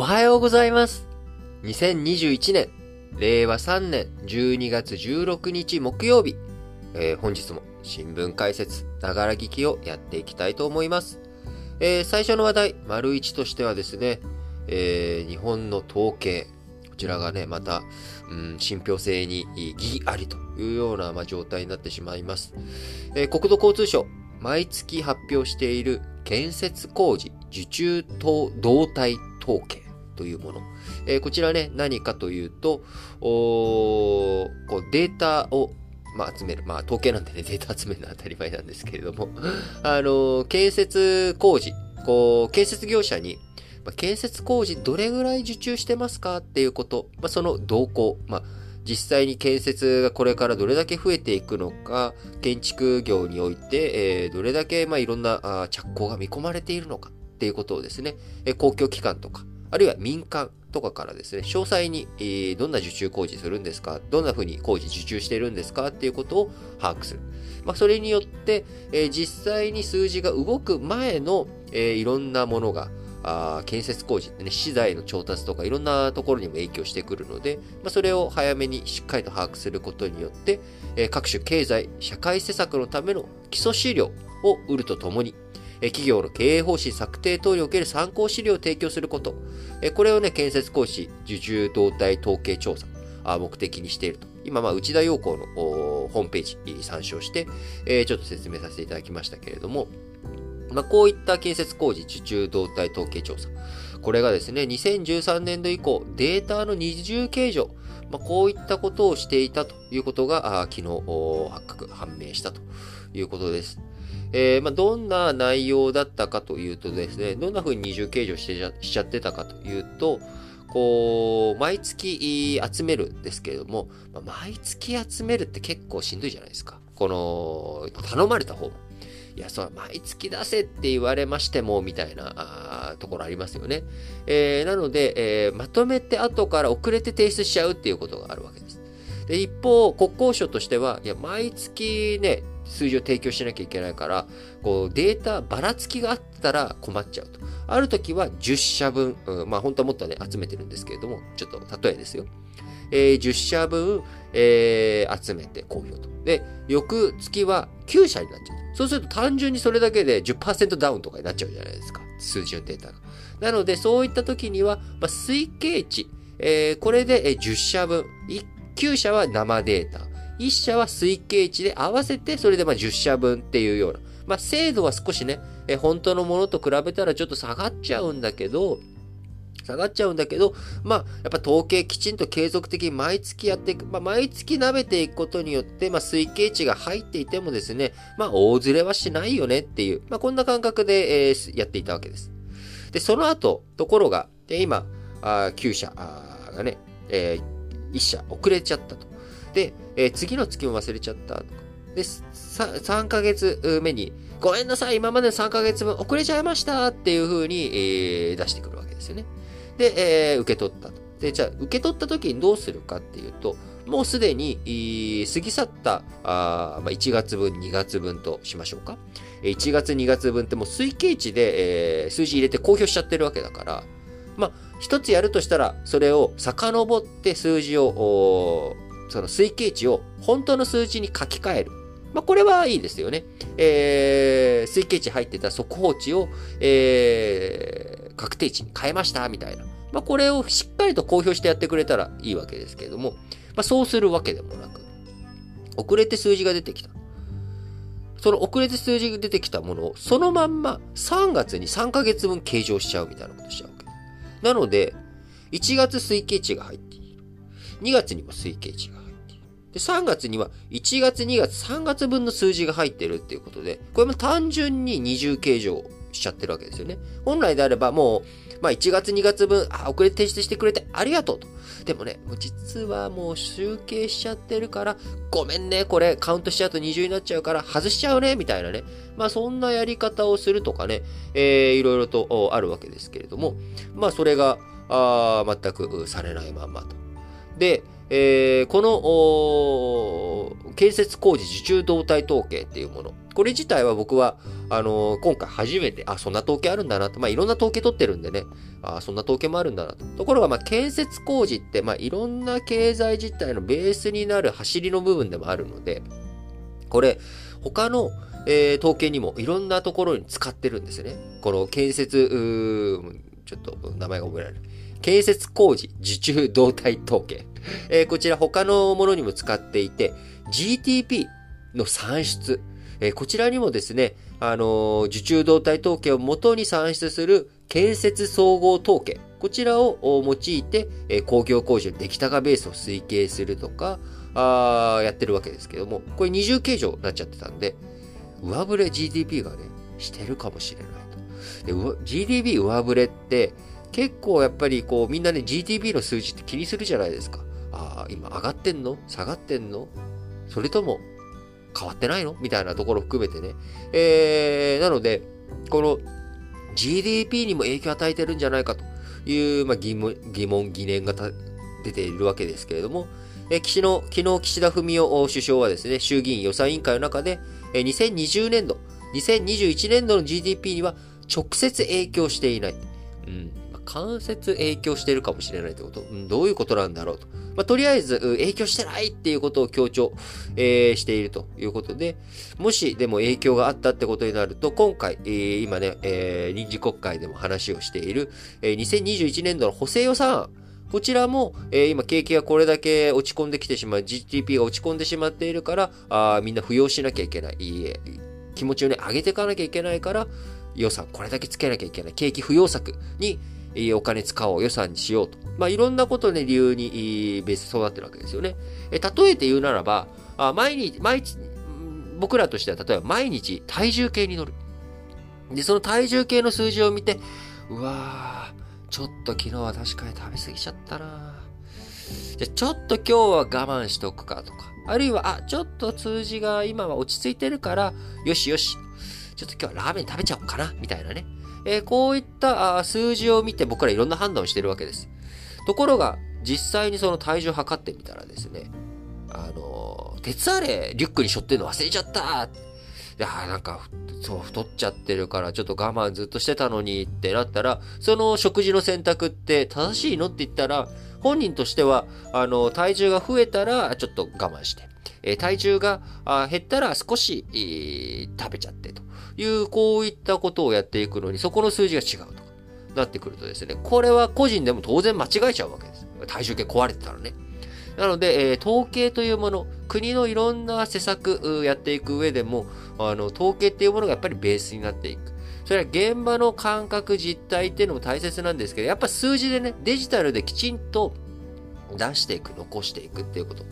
おはようございます。2021年、令和3年12月16日木曜日、えー、本日も新聞解説、ながら聞きをやっていきたいと思います。えー、最初の話題、丸一としてはですね、えー、日本の統計、こちらがね、また、うん、信憑性に疑義ありというような、まあ、状態になってしまいます。え国土交通省、毎月発表している建設工事受注動態統計というもの。えー、こちらね、何かというと、こうデータをまあ、集める。まあ、統計なんでね、データ集めるのは当たり前なんですけれども、あの、建設工事、こう、建設業者に、まあ、建設工事どれぐらい受注してますか？っていうこと、まあ、その動向、まあ、実際に建設がこれからどれだけ増えていくのか、建築業において、えー、どれだけ、まあ、いろんなあ着工が見込まれているのかっていうことをですね、えー、公共機関とか、あるいは民間とかからですね、詳細に、えー、どんな受注工事するんですか、どんな風に工事受注してるんですかっていうことを把握する。まあ、それによって、えー、実際に数字が動く前の、えー、いろんなものが、あ建設工事ってね、資材の調達とかいろんなところにも影響してくるので、まあ、それを早めにしっかりと把握することによって、えー、各種経済、社会施策のための基礎資料を売るとともに、企業の経営方針策定等における参考資料を提供すること。これをね、建設講師受注動態統計調査、目的にしていると。今、まあ、内田陽光のホームページ参照して、ちょっと説明させていただきましたけれども、まあ、こういった建設工事受注動態統計調査。これがですね、2013年度以降、データの二重計上、まあ、こういったことをしていたということが、昨日発覚、判明したということです。えー、まあ、どんな内容だったかというとですね、どんな風に二重計上してしちゃってたかというと、こう、毎月集めるんですけれども、まあ、毎月集めるって結構しんどいじゃないですか。この、頼まれた方も。いや、それ毎月出せって言われましても、みたいなところありますよね。えー、なので、えー、まとめて後から遅れて提出しちゃうっていうことがあるわけです。で、一方、国交省としては、いや、毎月ね、数字を提供しなきゃいけないから、こうデータばらつきがあったら困っちゃうと。ある時は10社分、うん、まあ本当はもっとね、集めてるんですけれども、ちょっと例えですよ。えー、10社分、えー、集めて公表と。で、翌月は9社になっちゃう。そうすると単純にそれだけで10%ダウンとかになっちゃうじゃないですか。数字のデータが。なので、そういった時には、まあ、推計値、えー、これで10社分、9社は生データ、1社は推計値で合わせて、それでまあ10社分っていうような。まあ、精度は少しね、え本当のものと比べたらちょっと下がっちゃうんだけど、下がっちゃうんだけど、まあ、やっぱ統計きちんと継続的に毎月やっていく。まあ、毎月舐めていくことによって、まあ、推計値が入っていてもですね、まあ、大ずれはしないよねっていう、まあ、こんな感覚で、えー、やっていたわけです。で、その後、ところが、で今、あ9社がね、えー、1社遅れちゃったと。で、えー、次の月も忘れちゃったとか。で、3ヶ月目に、ごめんなさい、今までの3ヶ月分遅れちゃいましたっていう風に、えー、出してくるわけですよね。で、えー、受け取ったと。で、じゃあ、受け取った時にどうするかっていうと、もうすでに、過ぎ去ったあ、まあ、1月分、2月分としましょうか。1月、2月分ってもう推計値で、えー、数字入れて公表しちゃってるわけだから、まあ、一つやるとしたら、それを遡って数字を、その推計値を本当の数字に書き換える。まあ、これはいいですよね。えー、推計値入ってた速報値を、えー、確定値に変えました、みたいな。まあ、これをしっかりと公表してやってくれたらいいわけですけれども、まあ、そうするわけでもなく、遅れて数字が出てきた。その遅れて数字が出てきたものを、そのまんま3月に3ヶ月分計上しちゃうみたいなことしちゃうわけ。なので、1月推計値が入っている。2月にも推計値がで、3月には1月、2月、3月分の数字が入ってるっていうことで、これも単純に二重計上しちゃってるわけですよね。本来であればもう、まあ1月、2月分、あ、遅れて提出してくれてありがとうと。でもね、もう実はもう集計しちゃってるから、ごめんね、これカウントしちゃうと二重になっちゃうから外しちゃうね、みたいなね。まあそんなやり方をするとかね、えー、いろいろとあるわけですけれども、まあそれが、あ全くされないまんまと。で、えー、この建設工事受注動態統計っていうもの、これ自体は僕は、あのー、今回初めて、あ、そんな統計あるんだなと。まあ、いろんな統計取ってるんでね。あ、そんな統計もあるんだなと。ところが、まあ、建設工事って、まあ、いろんな経済実態のベースになる走りの部分でもあるので、これ、他の、えー、統計にもいろんなところに使ってるんですよね。この建設、ちょっと名前が覚えられない。建設工事受注動態統計。えー、こちら他のものにも使っていて、GTP の算出。えー、こちらにもですね、あのー、受注動態統計をもとに算出する建設総合統計。こちらを用いて、えー、工業工事の出来高ベースを推計するとか、あやってるわけですけども、これ二重計上になっちゃってたんで、上振れ GDP がね、してるかもしれない。で、GDP 上振れって、結構やっぱりこうみんなね GDP の数字って気にするじゃないですか。ああ、今上がってんの？下がってんの？それとも変わってないの？みたいなところ含めてね。えー、なので、この GDP にも影響を与えてるんじゃないかという、まあ、疑問、疑問、疑念が出ているわけですけれども、え岸の昨日岸田文雄首相はですね、衆議院予算委員会の中で、え2020年度、2021年度の GDP には直接影響していない。うん、間接影響してるかもしれないってこと、うん、どういうことなんだろうと。まあ、とりあえず、影響してないっていうことを強調、えー、しているということで、もしでも影響があったってことになると、今回、えー、今ね、えー、臨時国会でも話をしている、えー、2021年度の補正予算、こちらも、えー、今景気がこれだけ落ち込んできてしまう、GDP が落ち込んでしまっているから、あみんな扶養しなきゃいけない。いい気持ちをね、上げていかなきゃいけないから、予算これだけつけなきゃいけない。景気不要策に、お金使おう、予算にしようと。まあ、いろんなことね、理由に、ベース育ってるわけですよね。え例えて言うならば、あ毎日、毎日、僕らとしては、例えば毎日体重計に乗る。で、その体重計の数字を見て、うわー、ちょっと昨日は確かに食べ過ぎちゃったなじゃ、ちょっと今日は我慢しとくかとか。あるいは、あ、ちょっと数字が今は落ち着いてるから、よしよし。ちょっと今日はラーメン食べちゃおうかなみたいなね。えー、こういった数字を見て僕らいろんな判断をしてるわけです。ところが、実際にその体重を測ってみたらですね、あのー、鉄あれリュックに背負ってるの忘れちゃったいやなんか、そう、太っちゃってるから、ちょっと我慢ずっとしてたのにってなったら、その食事の選択って正しいのって言ったら、本人としては、あの、体重が増えたら、ちょっと我慢して、え、体重が減ったら少し、食べちゃってと。いう、こういったことをやっていくのに、そこの数字が違うとなってくるとですね、これは個人でも当然間違えちゃうわけです。体重計壊れてたらね。なので、えー、統計というもの、国のいろんな施策やっていく上でも、あの、統計っていうものがやっぱりベースになっていく。それは現場の感覚実態っていうのも大切なんですけど、やっぱ数字でね、デジタルできちんと出していく、残していくっていうこと。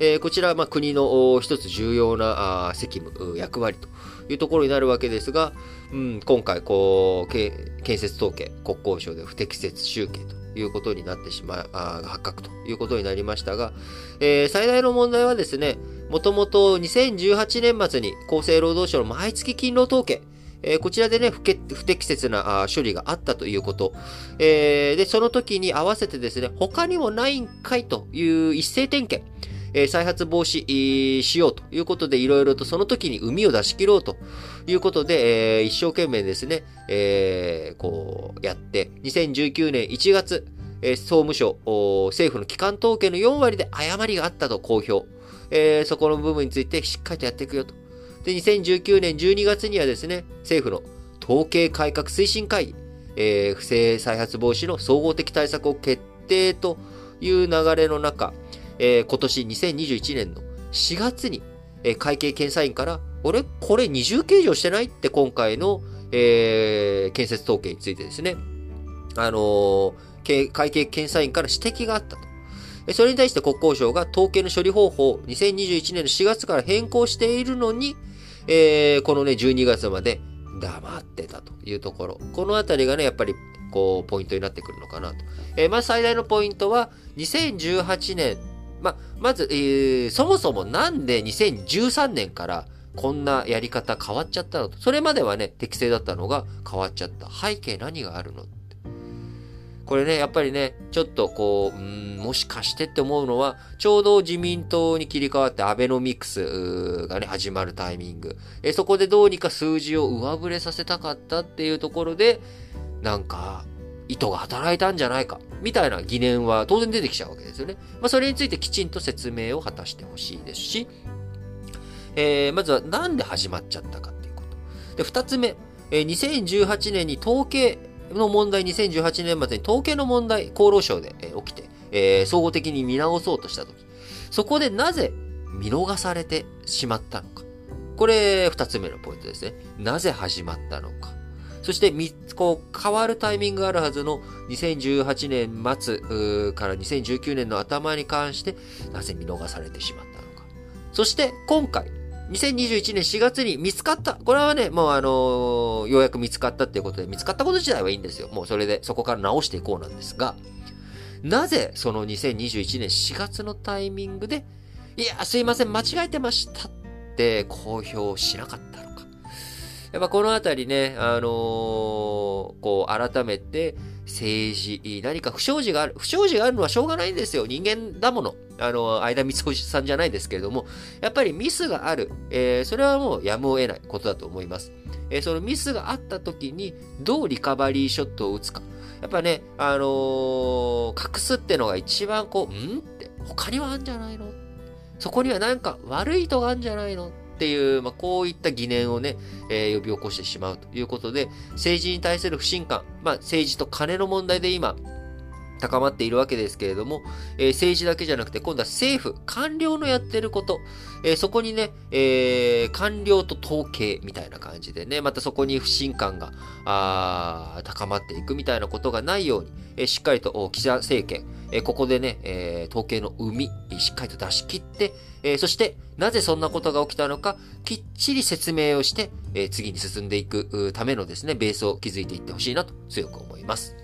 えー、こちらはまあ国の一つ重要な責務、役割というところになるわけですが、うん、今回こう、建設統計、国交省で不適切集計ということになってしまう、発覚ということになりましたが、えー、最大の問題はですね、もともと2018年末に厚生労働省の毎月勤労統計、えー、こちらでね不、不適切な処理があったということ。えー、で、その時に合わせてですね、他にもないんかいという一斉点検。え再発防止しようということで、いろいろとその時に海を出し切ろうということで、え、一生懸命ですね、え、こうやって、2019年1月、え、総務省、政府の機関統計の4割で誤りがあったと公表。えー、そこの部分についてしっかりとやっていくよと。で、2019年12月にはですね、政府の統計改革推進会議、えー、不正再発防止の総合的対策を決定という流れの中、えー、今年2021年の4月に、えー、会計検査院から、俺、これ二重計上してないって今回の、えー、建設統計についてですね、あのー、会計検査院から指摘があったと。それに対して国交省が統計の処理方法を2021年の4月から変更しているのに、えー、このね、12月まで黙ってたというところ。このあたりがね、やっぱり、こう、ポイントになってくるのかなと。えー、まず最大のポイントは、2018年ままず、えー、そもそもなんで2013年からこんなやり方変わっちゃったの。それまではね、適正だったのが変わっちゃった。背景何があるのって。これね、やっぱりね、ちょっとこう、うん、もしかしてって思うのは、ちょうど自民党に切り替わってアベノミクスがね、始まるタイミング。えそこでどうにか数字を上振れさせたかったっていうところで、なんか、意図が働いたんじゃないか、みたいな疑念は当然出てきちゃうわけですよね。まあ、それについてきちんと説明を果たしてほしいですし、えー、まずはなんで始まっちゃったかっていうこと。で、二つ目、えー、2018年に統計の問題、2018年末に統計の問題、厚労省で、えー、起きて、えー、総合的に見直そうとしたとき、そこでなぜ見逃されてしまったのか。これ、二つ目のポイントですね。なぜ始まったのか。そして、こう、変わるタイミングがあるはずの2018年末から2019年の頭に関して、なぜ見逃されてしまったのか。そして、今回、2021年4月に見つかった。これはね、もうあのー、ようやく見つかったっていうことで、見つかったこと自体はいいんですよ。もうそれで、そこから直していこうなんですが、なぜその2021年4月のタイミングで、いや、すいません、間違えてましたって公表しなかったのか。やっぱこのあたりね、あのー、こう、改めて、政治、何か不祥事がある。不祥事があるのはしょうがないんですよ。人間だもの。あの、間光星さんじゃないですけれども、やっぱりミスがある。えー、それはもうやむを得ないことだと思います。えー、そのミスがあった時に、どうリカバリーショットを打つか。やっぱね、あのー、隠すってのが一番こう、んって他にはあるんじゃないのそこにはなんか悪い意図があるんじゃないのっていう、まあ、こういった疑念をね、えー、呼び起こしてしまうということで、政治に対する不信感、まあ、政治と金の問題で今、高まっているわけですけれども、えー、政治だけじゃなくて、今度は政府、官僚のやってること、えー、そこにね、えー、官僚と統計みたいな感じでね、またそこに不信感があ高まっていくみたいなことがないように、えー、しっかりと岸田政権、えー、ここでね、えー、統計の生み、しっかりと出し切って、えー、そしてなぜそんなことが起きたのか、きっちり説明をして、えー、次に進んでいくためのですね、ベースを築いていってほしいなと強く思います。